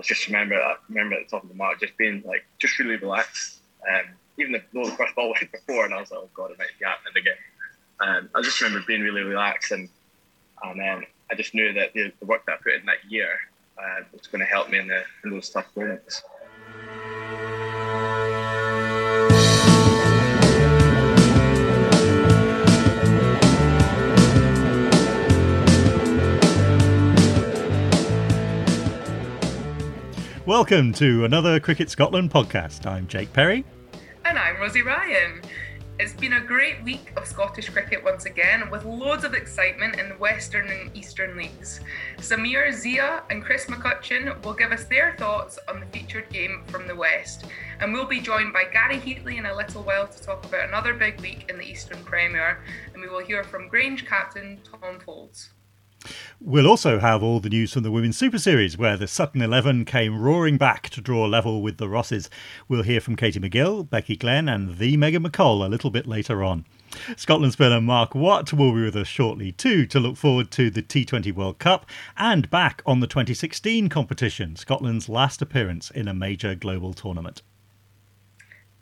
I just remember I remember at the top of the mark just being like just really relaxed. Um, even though the first ball went before, and I was like, oh god, it might be happening again. Um, I just remember being really relaxed, and and then I just knew that the, the work that I put in that year uh, was going to help me in, the, in those tough moments. Welcome to another Cricket Scotland podcast. I'm Jake Perry. And I'm Rosie Ryan. It's been a great week of Scottish cricket once again, with loads of excitement in the Western and Eastern leagues. Samir, Zia, and Chris McCutcheon will give us their thoughts on the featured game from the West. And we'll be joined by Gary Heatley in a little while to talk about another big week in the Eastern Premier. And we will hear from Grange captain Tom Foulds. We'll also have all the news from the Women's Super Series, where the Sutton 11 came roaring back to draw level with the Rosses. We'll hear from Katie McGill, Becky Glenn, and the Megan McColl a little bit later on. Scotland spinner Mark Watt will be with us shortly too to look forward to the T20 World Cup and back on the 2016 competition, Scotland's last appearance in a major global tournament.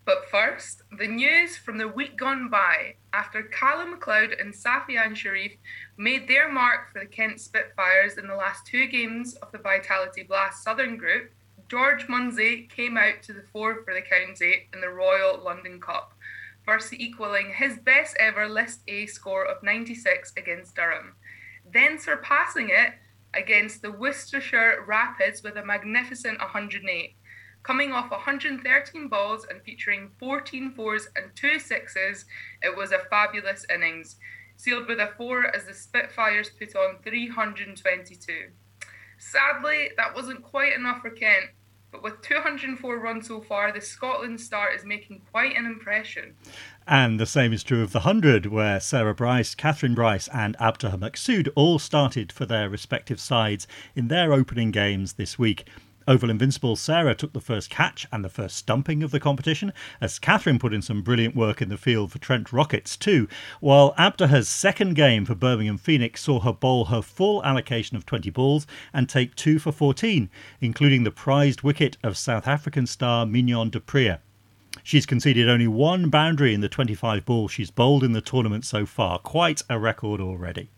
But first, the news from the week gone by after Calum MacLeod and Safyaan Sharif made their mark for the Kent Spitfires in the last two games of the Vitality Blast Southern Group. George Munsey came out to the fore for the county in the Royal London Cup, first equalling his best ever List A score of 96 against Durham, then surpassing it against the Worcestershire Rapids with a magnificent 108 Coming off 113 balls and featuring 14 fours and two sixes, it was a fabulous innings, sealed with a four as the Spitfires put on 322. Sadly, that wasn't quite enough for Kent, but with 204 runs so far, the Scotland start is making quite an impression. And the same is true of the 100, where Sarah Bryce, Kathryn Bryce, and Abtaha Maqsood all started for their respective sides in their opening games this week. Oval Invincible Sarah took the first catch and the first stumping of the competition, as Kathryn put in some brilliant work in the field for Trent Rockets too, while Abtaha's second game for Birmingham Phoenix saw her bowl her full allocation of 20 balls and take 2 for 14, including the prized wicket of South African star Mignon du Preez. She's conceded only one boundary in the 25 balls she's bowled in the tournament so far, quite a record already.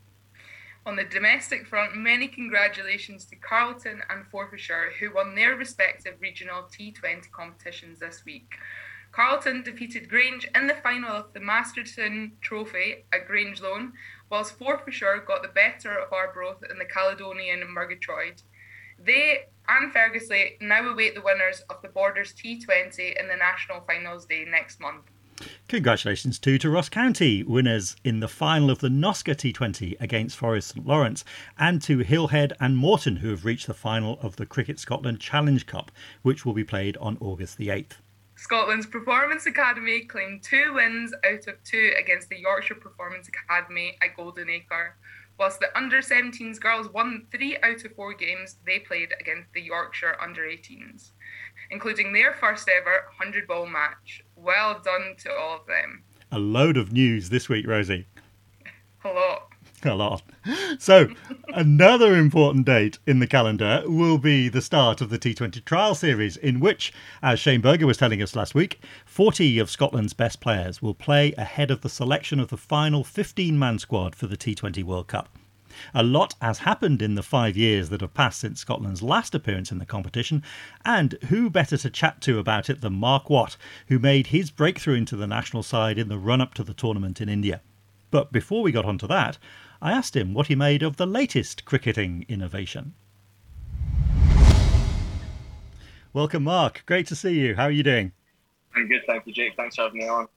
On the domestic front, many congratulations to Carlton and Forfarshire, who won their respective regional T20 competitions this week. Carlton defeated Grange in the final of the Masterton Trophy at Grangeloan, whilst Forfarshire got the better of Arbroath in the Caledonian Murgatroyd. They and Ferguslie now await the winners of the Borders T20 in the National Finals Day next month. Congratulations too to Ross County, winners in the final of the Nosca T20 against Forres St Lawrence, and to Hillhead and Morton, who have reached the final of the Cricket Scotland Challenge Cup, which will be played on August the 8th. Scotland's Performance Academy claimed two wins out of two against the Yorkshire Performance Academy at Golden Acre, whilst the under 17s girls won three out of four games they played against the Yorkshire under 18s including their first ever 100 ball match. Well done to all of them. A load of news this week, Rosie. A lot. A lot. So, another important date in the calendar will be the start of the T20 trial series, in which, as Shane Burger was telling us last week, 40 of Scotland's best players will play ahead of the selection of the final 15 man squad for the T20 World Cup. A lot has happened in the five years that have passed since Scotland's last appearance in the competition, and who better to chat to about it than Mark Watt, who made his breakthrough into the national side in the run up to the tournament in India. But before we got on to that, I asked him what he made of the latest cricketing innovation. Welcome, Mark. Great to see you. How are you doing? I'm good, thank you, Jake. Thanks for having me on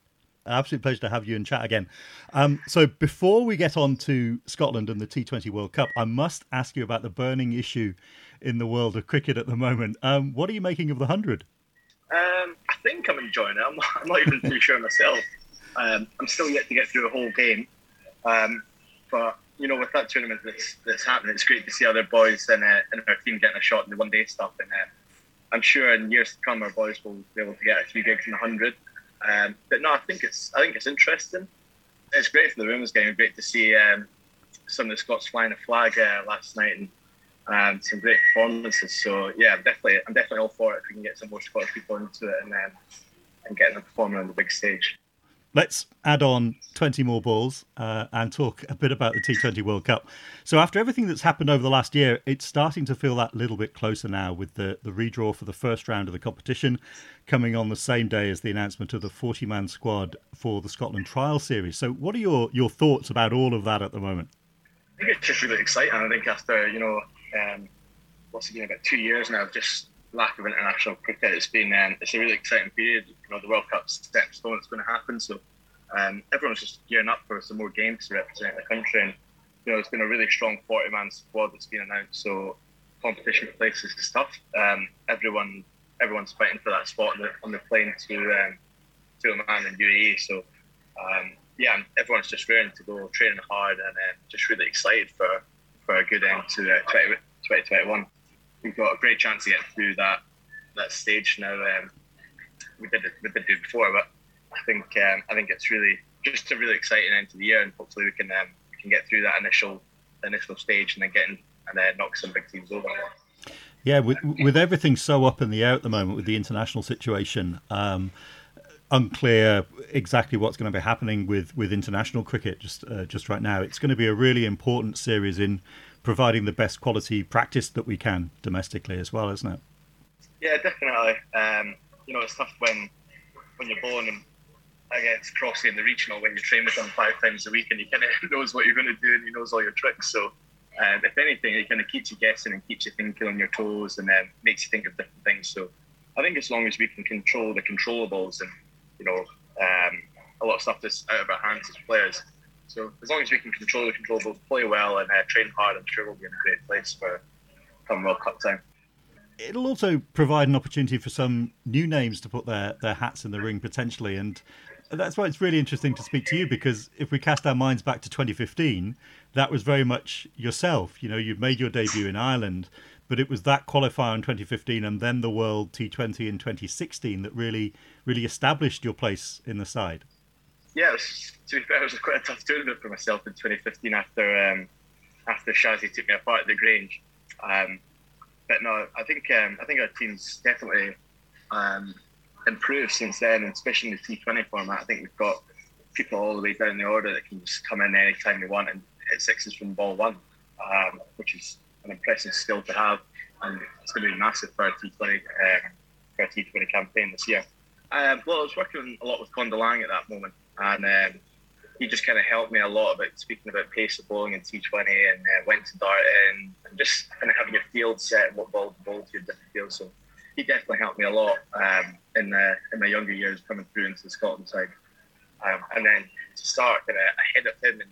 absolute pleasure to have you and chat again. Um, so before we get on to Scotland and the T20 World Cup, I must ask you about the burning issue in the world of cricket at the moment. Um, what are you making of the hundred? Um, I think I'm enjoying it. I'm not, I'm not even too sure myself. Um, I'm still yet to get through a whole game, um, but you know, with that tournament that's that's happening, it's great to see other boys in, uh, in our team getting a shot in the one day stuff. And uh, I'm sure in years to come, our boys will be able to get a few gigs in the hundred. Um, but no, I think it's I think it's interesting. It's great for the women's game. Great to see um, some of the Scots flying a flag uh, last night, and um, some great performances. So yeah, I'm definitely I'm definitely all for it. If we can get some more Scottish people into it and then and getting them performing on the big stage. Let's add on 20 more balls uh, and talk a bit about the T20 World Cup. So, after everything that's happened over the last year, it's starting to feel that little bit closer now with the, the redraw for the first round of the competition coming on the same day as the announcement of the 40 man squad for the Scotland Trial Series. So, what are your, your thoughts about all of that at the moment? I think it's just really exciting. I think after, you know, um, what's it been about two years now just lack of international cricket, it's been um, it's a really exciting period. You know, the World Cup's set stone; it's going to happen. So um, everyone's just gearing up for some more games to represent the country. And you know, it's been a really strong 40-man squad that's been announced. So competition for places is tough. Um, everyone everyone's fighting for that spot on the, on the plane to um, to Oman and UAE. So um, yeah, everyone's just ready to go, training hard, and uh, just really excited for for a good end to uh, 20, 2021. We've got a great chance to get through that that stage now. Um, we did it, we did do before, but I think um, I think it's really just a really exciting end to the year, and hopefully we can um, we can get through that initial initial stage and then get in, and then knock some big teams over. Yeah, with with everything so up in the air at the moment with the international situation, um, unclear exactly what's going to be happening with, with international cricket just uh, just right now. It's going to be a really important series in providing the best quality practice that we can domestically as well, isn't it? Yeah, definitely. Um, you know, it's tough when when you're born and against Crossy in the regional when you train with them five times a week and he kind of knows what you're going to do and he knows all your tricks. So, um, if anything, it kind of keeps you guessing and keeps you thinking on your toes and then makes you think of different things. So, I think as long as we can control the controllables and you know um, a lot of stuff that's out of our hands as players. So as long as we can control the controllables, play well, and uh, train hard, I'm sure we'll be in a great place for come World Cup time. It'll also provide an opportunity for some new names to put their, their hats in the ring potentially, and that's why it's really interesting to speak to you because if we cast our minds back to 2015, that was very much yourself. You know, you've made your debut in Ireland, but it was that qualifier in 2015 and then the World T20 in 2016 that really really established your place in the side. Yeah, was, to be fair, it was quite a tough tournament for myself in 2015 after um, after Shazzy took me apart at the Grange. Um, but no, I think um, I think our team's definitely um, improved since then, especially in the T20 format. I think we've got people all the way down the order that can just come in anytime they want and hit sixes from ball one, um, which is an impressive skill to have, and it's going to be massive for our T20 um, for our T20 campaign this year. Well, I was working a lot with Con de Lange at that moment, and um, he just kind of helped me a lot about speaking about pace of bowling in T20 and uh, to dart and just kind of having your field set what ball to bowl to your different fields. So he definitely helped me a lot um, in the, in my younger years coming through into the Scotland side. Um, and then to start kind of ahead of him in,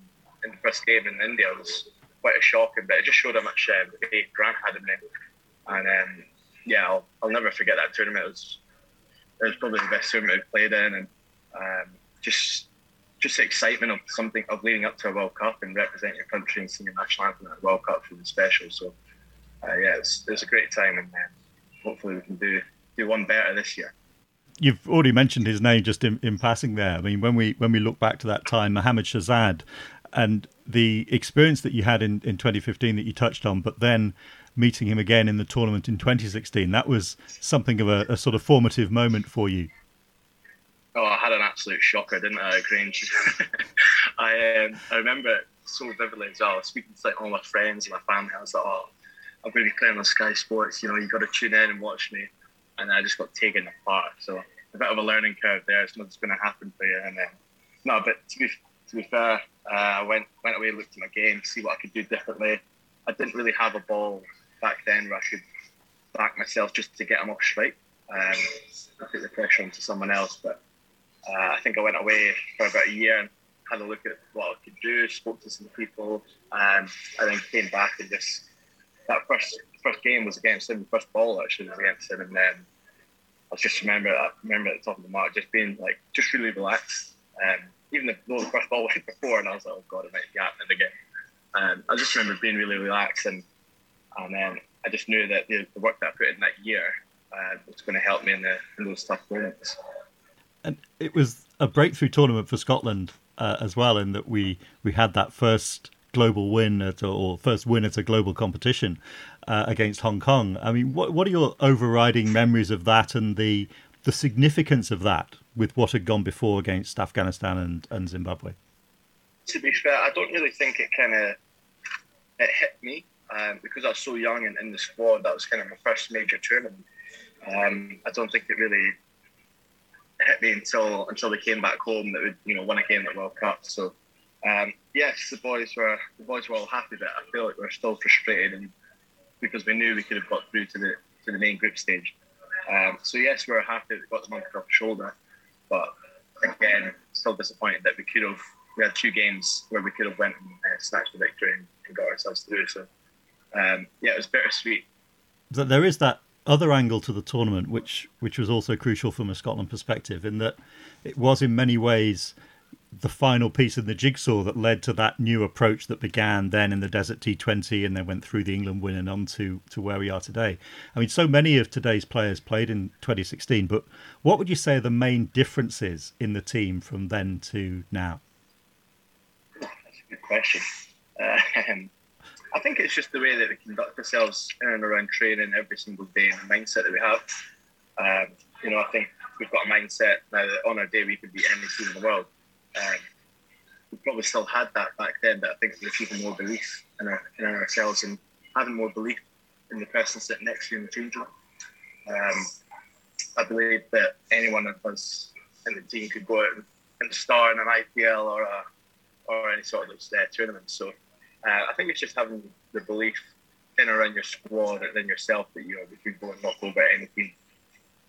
in the first game in India was quite a shocking, but it just showed how much uh, Grant had in me. And um, yeah, I'll, I'll never forget that tournament. It was, it was probably the best tournament I've played in, and um, just just the excitement of something of leading up to a World Cup and representing your country and singing national anthem at a World Cup was special. So uh, yeah, it's, it was a great time, and uh, hopefully we can do do one better this year. You've already mentioned his name just in, in passing there. I mean, when we when we look back to that time, Mohammad Shahzad and the experience that you had in, in 2015 that you touched on, but then meeting him again in the tournament in 2016, that was something of a, a sort of formative moment for you. Oh, I had an absolute shocker, didn't I, Grange? I um, I remember it so vividly as well. I was speaking to like all my friends and my family. I was like, oh, I'm going to be playing on Sky Sports. You know, you got to tune in and watch me. And I just got taken apart. So a bit of a learning curve there. It's not just going to happen for you. And then, no, but to be to be fair, uh, I went went away, looked at my game, see what I could do differently. I didn't really have a ball back then where I could back myself just to get them off straight. Um, put the pressure onto someone else. But uh, I think I went away for about a year and had a look at what I could do, spoke to some people, um, and then came back and just that first first game was against him, first ball actually was against him, and then I just remember I remember at the top of the mark just being like just really relaxed. Um, even though the first ball went before, and I was like, oh god, it might be happening again. Um, I just remember being really relaxed, and and then I just knew that the, the work that I put in that year uh, was going to help me in, the, in those tough moments. And it was a breakthrough tournament for Scotland uh, as well, in that we we had that first global win at, or first win at a global competition uh, against Hong Kong. I mean, what what are your overriding memories of that and the the significance of that with what had gone before against Afghanistan and, and Zimbabwe? To be fair, I don't really think it kind of it hit me um, because I was so young and in the squad. That was kind of my first major tournament. Um, I don't think it really hit me until until we came back home that we you know won a game at World Cup. So um, yes, the boys were the boys were all happy, but I feel like we are still frustrated, and because we knew we could have got through to the to the main group stage. Um, so yes, we are happy that we got the monkey off the shoulder, but again, still disappointed that we could have. We had two games where we could have went and uh, snatched the victory and, and got ourselves through. So um, yeah, it was bittersweet. There is that other angle to the tournament, which which was also crucial from a Scotland perspective, in that it was in many ways the final piece in the jigsaw that led to that new approach that began then in the Desert T20 and then went through the England win and on to, to where we are today. I mean, so many of today's players played in 2016, but what would you say are the main differences in the team from then to now? That's a good question. Uh, I think it's just the way that we conduct ourselves in and around training every single day and the mindset that we have. Um, you know, I think we've got a mindset now that on our day we could beat any team in the world. Um, we probably still had that back then, but I think there's even more belief in, our, in ourselves and having more belief in the person sitting next to you in the change room. Um, I believe that anyone of us in the team could go out and star in an IPL or a, or any sort of uh, tournament. So uh, I think it's just having the belief in around your squad and in yourself that you know we can go and knock over any team.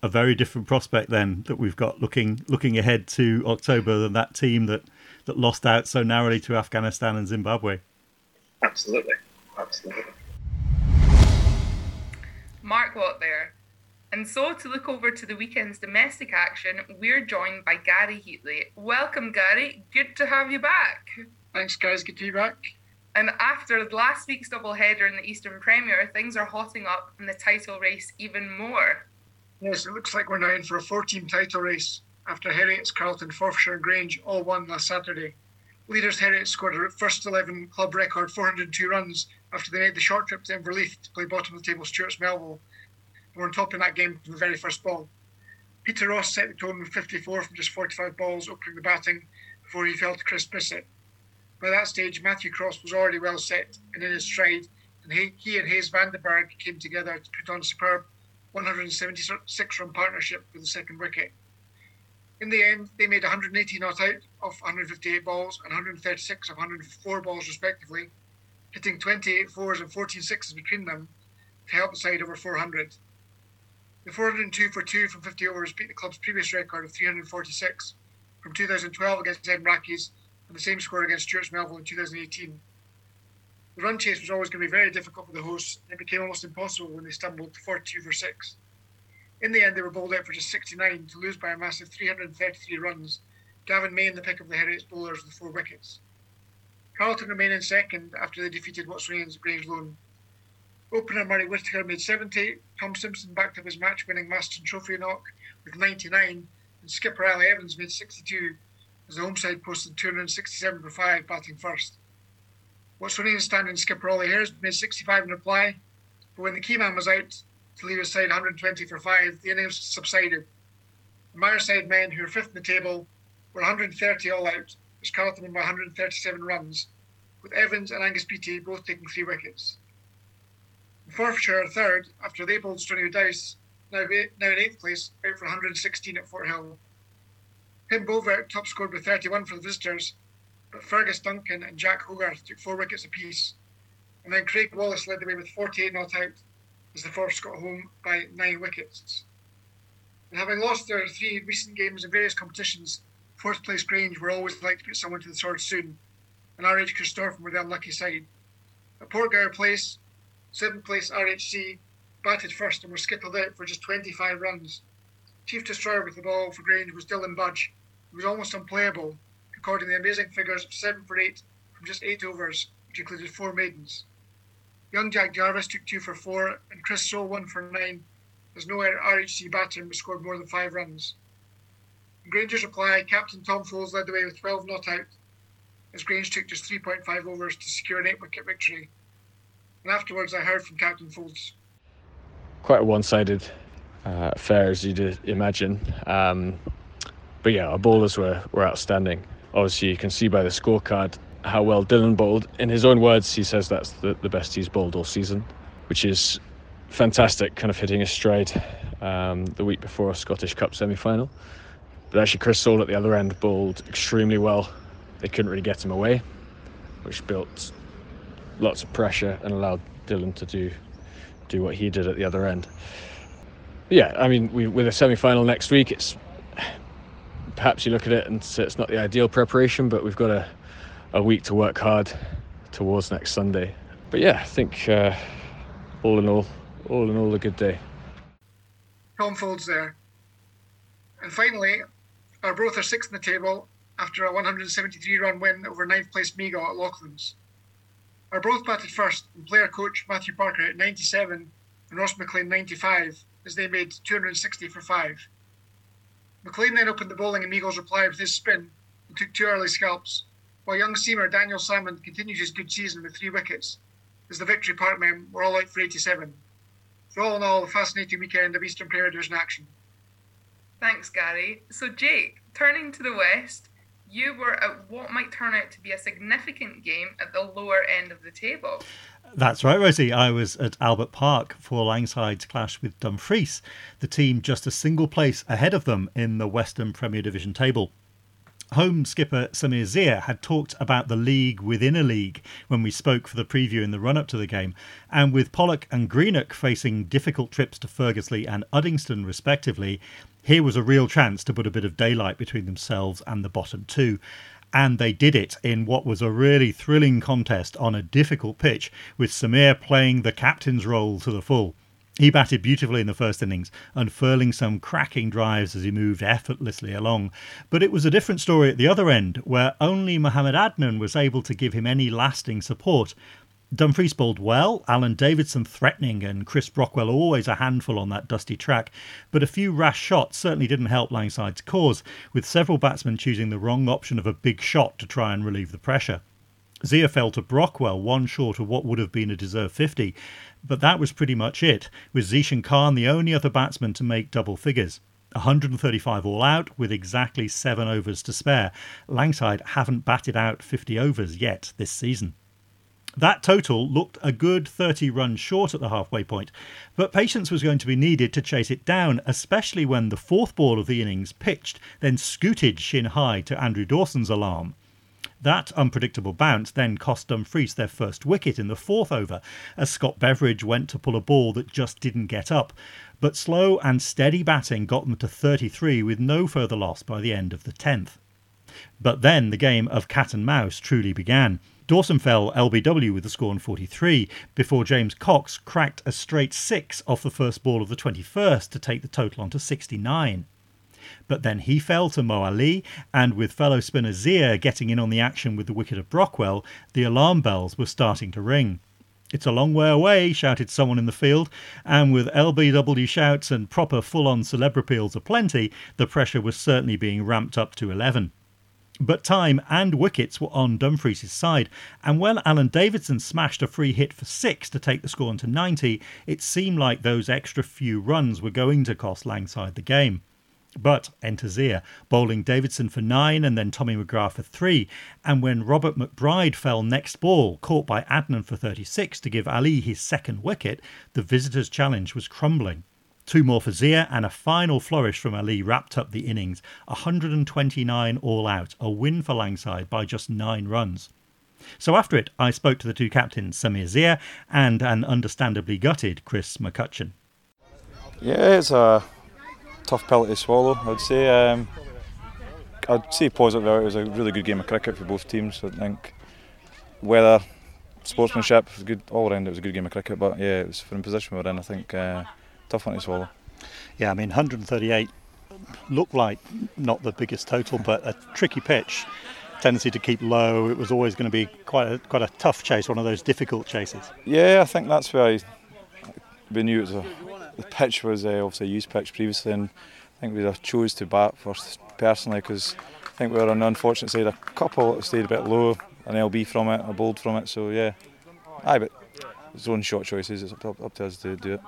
A very different prospect then that we've got looking looking ahead to October than that team that that lost out so narrowly to Afghanistan and Zimbabwe. Absolutely, absolutely. Mark Watt there. And so, to look over to the weekend's domestic action, we're joined by Gary Heatley. Welcome, Gary. Good to have you back. Thanks, guys. Good to be back. And after last week's doubleheader in the Eastern Premier, things are hotting up in the title race even more. Yes, it looks like we're now in for a four-team title race after Heriots, Carlton, Forfarshire, and Grange all won last Saturday. Leaders Heriots scored a first 11 club record 402 runs after they made the short trip to Inverleith to play bottom of the table Stewart's Melville. They were on top in that game from the very first ball. Peter Ross set the tone with 54 from just 45 balls, opening the batting before he fell to Chris Bissett. By that stage, Matthew Cross was already well set and in his stride, and he, he and Hayes van der Berg came together to put on a superb 176 run partnership for the second wicket. In the end, they made 180 not out of 158 balls and 136 of 104 balls, respectively, hitting 28 fours and 14 sixes between them to help the side over 400. The 402 for 2 from 50 overs beat the club's previous record of 346 from 2012 against Edinburgh the same score against Stewart's Melville in 2018. The run chase was always going to be very difficult for the hosts, and it became almost impossible when they stumbled to 42 for 6. In the end, they were bowled out for just 69 to lose by a massive 333 runs. Gavin Main, the pick of the Heriots bowlers, with four wickets. Carlton remain in second after they defeated Watsonians at Grangeloan. Opener Murray Whitaker made 70, Tom Simpson backed up his match winning Masterton Trophy knock with 99, and skipper Ali Evans made 62 as the home side posted 267 for 5, batting first. Watsonian standing skipper Ollie Harris made 65 in reply, but when the key man was out to leave his side 120 for 5, the innings subsided. The Myreside men, who were fifth in the table, were 130 all out, as Carlton won by 137 runs, with Evans and Angus Beattie both taking three wickets. Forfarshire are third after they bowled Stoney Dice, now, now in eighth place, out for 116 at Forthill. Tim Bovert top scored with 31 for the visitors, but Fergus Duncan and Jack Hogarth took four wickets apiece. And then Craig Wallace led the way with 48 not out as the Force got home by nine wickets. And having lost their three recent games in various competitions, fourth place Grange were always like to put someone to the sword soon, and RH Corstorphine were the unlucky side. At Portgower Place, seventh place RHC batted first and were skittled out for just 25 runs. Chief Destroyer with the ball for Grange was Dylan Budge, was almost unplayable, recording the amazing figures of 7 for 8 from just 8 overs, which included 4 maidens. Young Jack Jarvis took 2 for 4, and Chris Sole 1 for 9, as no RHC batter scored more than 5 runs. In Granger's reply, Captain Tom Foulds led the way with 12 not out. as Grange took just 3.5 overs to secure an 8 wicket victory. And afterwards, I heard from Captain Foulds. Quite a one sided uh, affair, as you'd imagine. Um, but yeah, our bowlers were, were outstanding. Obviously, you can see by the scorecard how well Dylan bowled. In his own words, he says that's the, the best he's bowled all season, which is fantastic, kind of hitting a stride um, the week before a Scottish Cup semi final. But actually, Chris Sole at the other end bowled extremely well. They couldn't really get him away, which built lots of pressure and allowed Dylan to do do what he did at the other end. But yeah, I mean, we, with a semi final next week, it's perhaps you look at it and say it's not the ideal preparation, but we've got a, a week to work hard towards next Sunday. But yeah, I think uh, all in all, all in all, a good day. Tom Foulds there. And finally, Arbroath are sixth in the table after a 173 run win over ninth place Meigle at Lochlands. Our both batted first, and player coach Matthew Parker at 97 and Ross McLean 95 as they made 260 for five. McLean then opened the bowling and Meagle's replied with his spin and took two early scalps, while young seamer Daniel Salmon continued his good season with three wickets, as the Victory Park men were all out for 87. So all in all, a fascinating weekend of Eastern Premier Division action. Thanks, Gary. So, Jake, turning to the West, you were at what might turn out to be a significant game at the lower end of the table. That's right, Rosie. I was at Albert Park for Langside's clash with Dumfries, the team just a single place ahead of them in the Western Premier Division table. Home skipper Samir Zia had talked about the league within a league when we spoke for the preview in the run up to the game, and with Poloc and Greenock facing difficult trips to Ferguslie and Uddingston respectively, here was a real chance to put a bit of daylight between themselves and the bottom two. And they did it in what was a really thrilling contest on a difficult pitch, with Samir playing the captain's role to the full. He batted beautifully in the first innings, unfurling some cracking drives as he moved effortlessly along. But it was a different story at the other end, where only Mohamed Adnan was able to give him any lasting support. Dumfries bowled well, Alan Davidson threatening, and Chris Brockwell always a handful on that dusty track. But a few rash shots certainly didn't help Langside's cause, with several batsmen choosing the wrong option of a big shot to try and relieve the pressure. Zia fell to Brockwell, one short of what would have been a deserved 50, but that was pretty much it, with Zeeshan Khan the only other batsman to make double figures. 135 all out with exactly seven overs to spare. Langside haven't batted out 50 overs yet this season. That total looked a good 30 runs short at the halfway point, but patience was going to be needed to chase it down, especially when the fourth ball of the innings pitched, then scooted shin high to Andrew Dawson's alarm. That unpredictable bounce then cost Dumfries their first wicket in the fourth over, as Scott Beveridge went to pull a ball that just didn't get up. But slow and steady batting got them to 33 with no further loss by the end of the 10th. But then the game of cat and mouse truly began. Dawson fell LBW with the score on 43 before James Cox cracked a straight six off the first ball of the 21st to take the total on to 69. But then he fell to Mo Ali, and with fellow spinner Zia getting in on the action with the wicket of Brockwell, the alarm bells were starting to ring. It's a long way away, shouted someone in the field, and with LBW shouts and proper full on celebrity aplenty, the pressure was certainly being ramped up to 11. But time and wickets were on Dumfries' side, and when Alan Davidson smashed a free hit for six to take the score onto 90, it seemed like those extra few runs were going to cost Langside the game. But enter Zia, bowling Davidson for nine and then Tommy McGrath for three. And when Robert McBride fell next ball, caught by Adnan for 36 to give Ali his second wicket, the visitors' challenge was crumbling. Two more for Zia and a final flourish from Ali wrapped up the innings. 129 all out, a win for Langside by just nine runs. So after it, I spoke to the two captains, Samir Zia and an understandably gutted Chris McCutcheon. Yeah, it's a tough pill to swallow, I'd say. Um, I'd say positive it was a really good game of cricket for both teams. I think weather, sportsmanship was good all round. It was a good game of cricket, but yeah, it was from the position we were in. I think uh, tough one to swallow. Yeah, I mean 138 looked like not the biggest total, but a tricky pitch. Tendency to keep low. It was always going to be quite a quite a tough chase, one of those difficult chases. Yeah, I think that's where I, we knew it was a, the pitch was uh, obviously a used pitch previously, and I think we chose to bat first personally because I think we were on the unfortunate side. A couple stayed a bit low, an LB from it, a bold from it. So yeah, aye, but it's own shot choices. It's up, up to us to do it.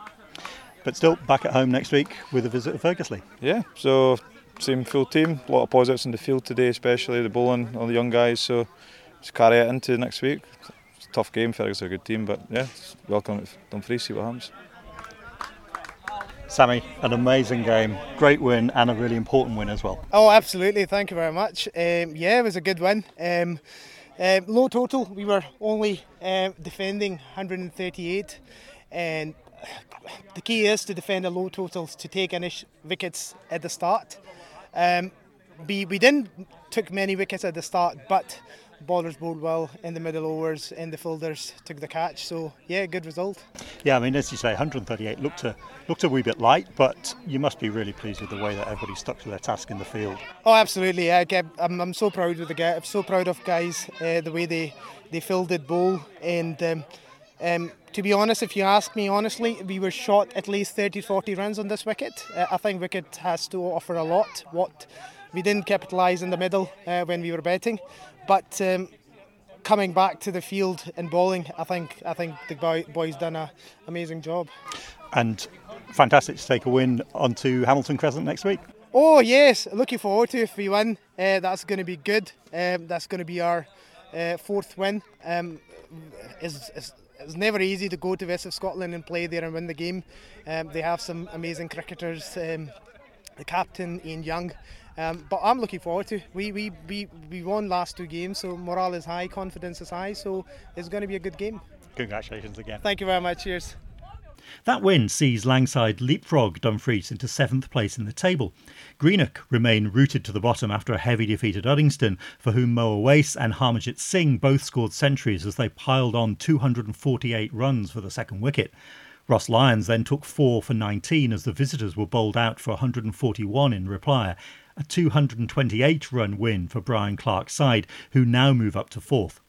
But still, back at home next week with a visit to Ferguslie. Yeah, so same full team. A lot of positives in the field today, especially the bowling, all the young guys. So just carry it into next week. It's a tough game. Fergus are a good team, but yeah, welcome to Dumfries. See what happens. Sammy, an amazing game, great win, and a really important win as well. Oh, absolutely. Thank you very much. Um, yeah, it was a good win. Um, um, low total. We were only um, defending 138, and the key is to defend the low totals to take any wickets at the start. Um, we, we didn't took many wickets at the start, but bowlers bowled well in the middle overs and the fielders took the catch. So yeah, good result. Yeah, I mean as you say, 138 looked a looked a wee bit light, but you must be really pleased with the way that everybody stuck to their task in the field. Oh, absolutely. Yeah, I'm, I'm so proud of the guys. I'm so proud of guys uh, the way they they fielded bowl and. Um, um, to be honest, if you ask me honestly, we were shot at least 30 40 runs on this wicket. Uh, I think wicket has to offer a lot. What we didn't capitalise in the middle uh, when we were betting, but um, coming back to the field and bowling, I think I think the boy, boys done an amazing job. And fantastic to take a win onto Hamilton Crescent next week. Oh yes, looking forward to if we win. Uh, that's going to be good. Um, that's going to be our uh, fourth win. Um, it's, it's, never easy to go to West of Scotland and play there and win the game. Um, they have some amazing cricketers. Um, the captain Ian Young um, but I'm looking forward to. We, we we we won last two games, so morale is high, confidence is high. So it's going to be a good game. Congratulations again. Thank you very much. Cheers. That win sees Langside leapfrog Dumfries into seventh place in the table. Greenock remain rooted to the bottom after a heavy defeat at Uddingston, for whom Moa Wace and Harmanjit Singh both scored centuries as they piled on 248 runs for the second wicket. Ross Lyons then took 4 for 19 as the visitors were bowled out for 141 in reply, a 228 run win for Brian Clark's side, who now move up to fourth.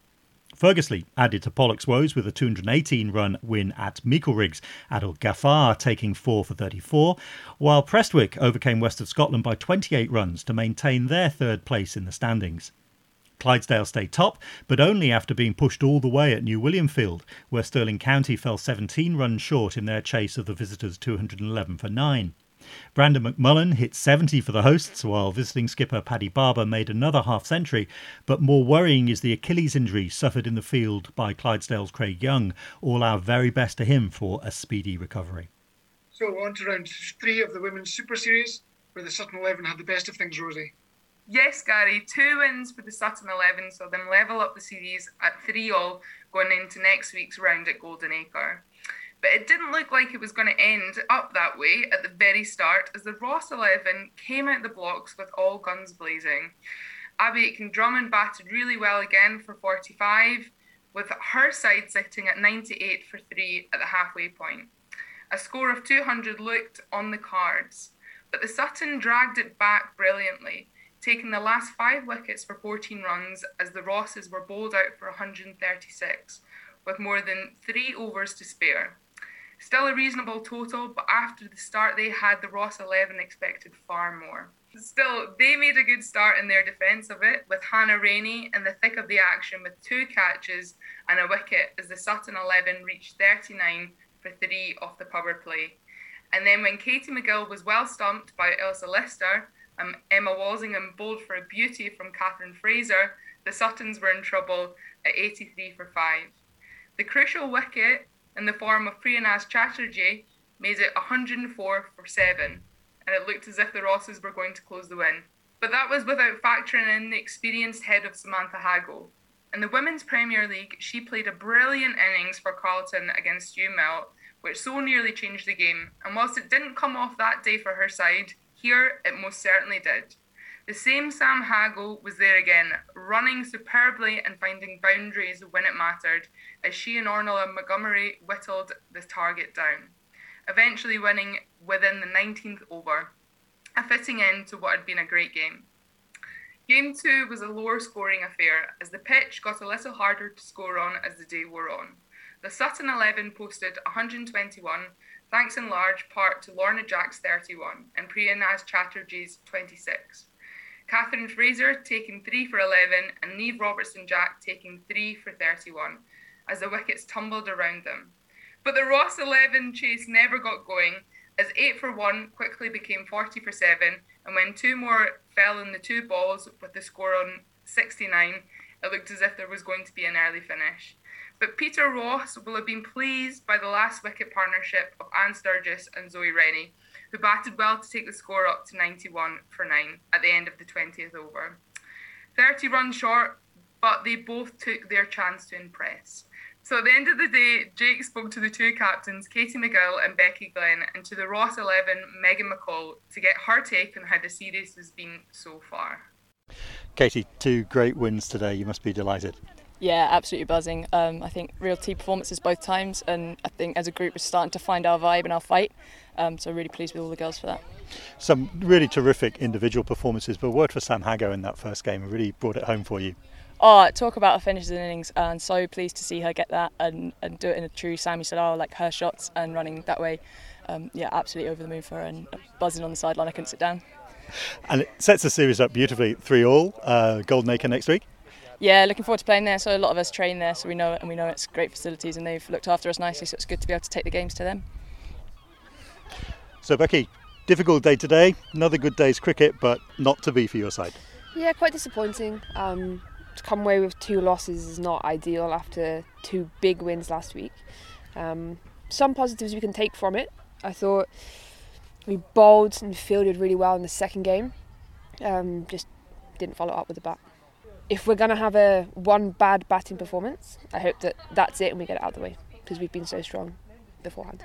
Ferguslie added to Poloc's woes with a 218 run win at Meikle Adil Ghaffar taking 4 for 34, while Prestwick overcame West of Scotland by 28 runs to maintain their third place in the standings. Clydesdale stayed top, but only after being pushed all the way at New Williamfield, where Stirling County fell 17 runs short in their chase of the visitors' 211 for 9. Brandon McMullen hit 70 for the hosts, while visiting skipper Paddy Barber made another half century. But more worrying is the Achilles injury suffered in the field by Clydesdale's Craig Young. All our very best to him for a speedy recovery. So, on to round three of the Women's Super Series, where the Sutton 11 had the best of things, Rosie. Yes, Gary, two wins for the Sutton 11, so them level up the series at 3 all going into next week's round at Golden Acre. But it didn't look like it was going to end up that way at the very start as the Ross 11 came out the blocks with all guns blazing. Abbi Aitken Drummond batted really well again for 45, with her side sitting at 98 for 3 at the halfway point. A score of 200 looked on the cards, but the Sutton dragged it back brilliantly, taking the last five wickets for 14 runs as the Rosses were bowled out for 136, with more than three overs to spare. Still a reasonable total, but after the start they had, the Ross 11 expected far more. Still, they made a good start in their defence of it, with Hannah Rainey in the thick of the action with two catches and a wicket as the Sutton 11 reached 39 for three off the power play. And then when Katie McGill was well stumped by Elsa Lister, um, Emma Walsingham bowled for a beauty from Catherine Fraser, the Suttons were in trouble at 83 for 5. The crucial wicket in the form of Priyanaz Chatterjee made it 104 for 7, and it looked as if the Rosses were going to close the win. But that was without factoring in the experienced head of Samantha Haggo. In the Women's Premier League, she played a brilliant innings for Carlton against Melt, which so nearly changed the game. And whilst it didn't come off that day for her side, here it most certainly did. The same Sam Haggo was there again, running superbly and finding boundaries when it mattered, as she and Ornella Montgomery whittled the target down, eventually winning within the 19th over, a fitting end to what had been a great game. Game two was a lower scoring affair, as the pitch got a little harder to score on as the day wore on. The Sutton 11 posted 121, thanks in large part to Lorna Jack's 31 and Priyanaz Chatterjee's 26. Catherine Fraser taking 3 for 11 and Niamh Robertson Jack taking 3 for 31 as the wickets tumbled around them. But the Ross 11 chase never got going as 8 for 1 quickly became 40 for 7 and when two more fell in the two balls with the score on 69, it looked as if there was going to be an early finish. But Peter Ross will have been pleased by the last wicket partnership of Anne Sturgis and Zoe Rennie, who batted well to take the score up to 91 for 9 at the end of the 20th over. 30 runs short, but they both took their chance to impress. So at the end of the day, Jake spoke to the two captains, Katie McGill and Becky Glenn, and to the Ross 11, Megan McColl, to get her take on how the series has been so far. Katie, two great wins today. You must be delighted. Yeah, absolutely buzzing. Um, I think real team performances both times, and I think as a group we're starting to find our vibe and our fight. Um, so really pleased with all the girls for that. Some really terrific individual performances, but word for Sam Haggo in that first game really brought it home for you. Oh, talk about her finishes in innings, and so pleased to see her get that and, and do it in a true Sammy style, like her shots and running that way. Um, yeah, absolutely over the moon for her and buzzing on the sideline. I couldn't sit down. And it sets the series up beautifully, three all. Uh, Golden Acre next week. Yeah, looking forward to playing there. So a lot of us train there, so we know it, and we know it's great facilities, and they've looked after us nicely. So it's good to be able to take the games to them. So Becky, difficult day today. Another good day's cricket, but not to be for your side. Yeah, quite disappointing. Um, to come away with two losses is not ideal after two big wins last week. Um, some positives we can take from it. I thought we bowled and fielded really well in the second game. Um, just didn't follow up with the bat if we're going to have a one bad batting performance, I hope that that's it and we get it out of the way because we've been so strong beforehand.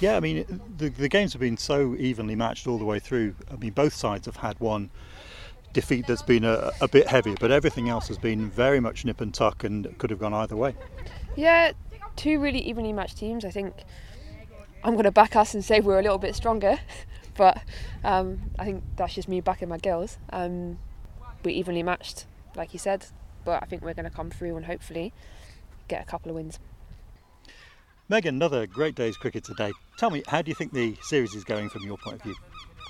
Yeah, I mean, the, the games have been so evenly matched all the way through. I mean, both sides have had one defeat that's been a, a bit heavier, but everything else has been very much nip and tuck and could have gone either way. Yeah, two really evenly matched teams. I think I'm going to back us and say we're a little bit stronger, but um, I think that's just me backing my girls. Um, we're evenly matched like you said. But I think we're going to come through and hopefully get a couple of wins. Megan, another great day's cricket today. Tell me, how do you think the series is going from your point of view?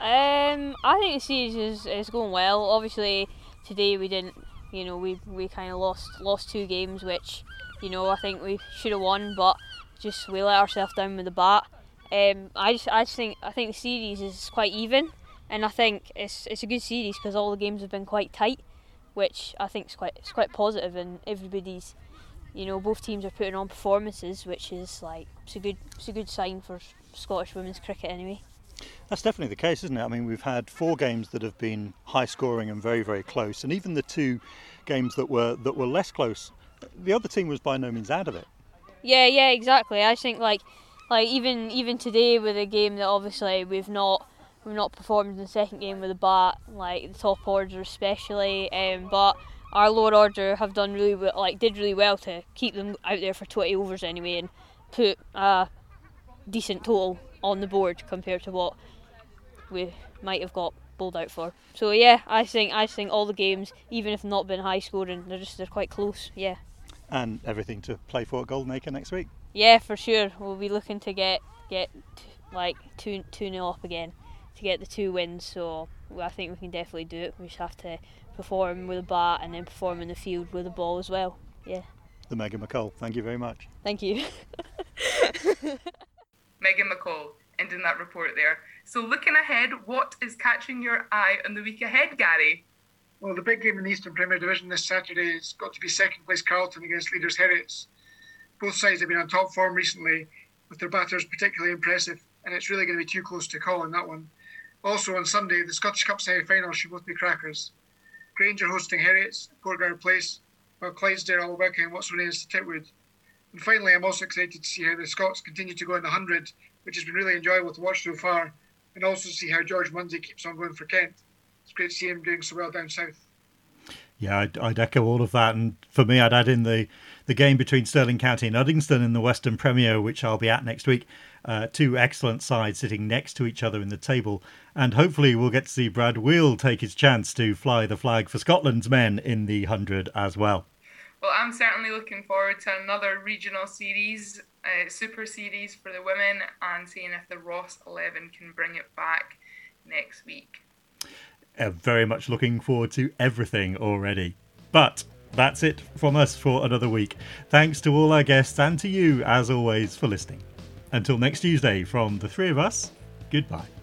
Um, I think the series is, is going well. Obviously, today we didn't, you know, we, we kind of lost lost two games, which, you know, I think we should have won, but just we let ourselves down with the bat. Um, I just I just think I think the series is quite even, and I think it's it's a good series because all the games have been quite tight which I think is quite it's quite positive, and everybody's, you know, both teams are putting on performances, which is like it's a good it's a good sign for Scottish women's cricket anyway. That's definitely the case, isn't it? I mean, we've had four games that have been high scoring and very very close, and even the two games that were that were less close, the other team was by no means out of it. Yeah, yeah, exactly. I think like like even even today with a game that obviously we've not we've not performed in the second game with the bat, like the top order especially. Um, but our lower order have done really well, like did really well to keep them out there for 20 overs anyway, and put a decent total on the board compared to what we might have got bowled out for. So yeah, I think I think all the games, even if not been high scoring, they're just they're quite close. Yeah. And everything to play for at Golden Acre next week. Yeah, for sure. We'll be looking to get get like two two nil up again to get the two wins. So I think we can definitely do it. We just have to perform with a bat and then perform in the field with a ball as well. Yeah. The Megan McColl. Thank you very much. Thank you. Megan McColl ending that report there. So looking ahead, what is catching your eye on the week ahead, Gary? Well, the big game in the Eastern Premier Division this Saturday has got to be second place Carlton against leaders Heriots. Both sides have been on top form recently, with their batters particularly impressive, and it's really going to be too close to call in that one. Also on Sunday, the Scottish Cup semi-final should both be crackers. Grange are hosting Heriots, Portgower Place, while Clydesdale welcoming what's as Titwood. And finally, I'm also excited to see how the Scots continue to go in the 100, which has been really enjoyable to watch so far, and also see how George Munsey keeps on going for Kent. It's great to see him doing so well down south. Yeah, I'd, I'd, echo all of that. And for me, I'd add in the, the game between Stirling County and Uddingston in the Western Premier, which I'll be at next week. Uh, two excellent sides sitting next to each other in the table. And hopefully, we'll get to see Brad Wheal take his chance to fly the flag for Scotland's men in the 100 as well. Well, I'm certainly looking forward to another regional series, uh, super series for the women, and seeing if the Ross 11 can bring it back next week. uh, very much looking forward to everything already. But that's it from us for another week. Thanks to all our guests and to you, as always, for listening. Until next Tuesday, from the three of us, goodbye.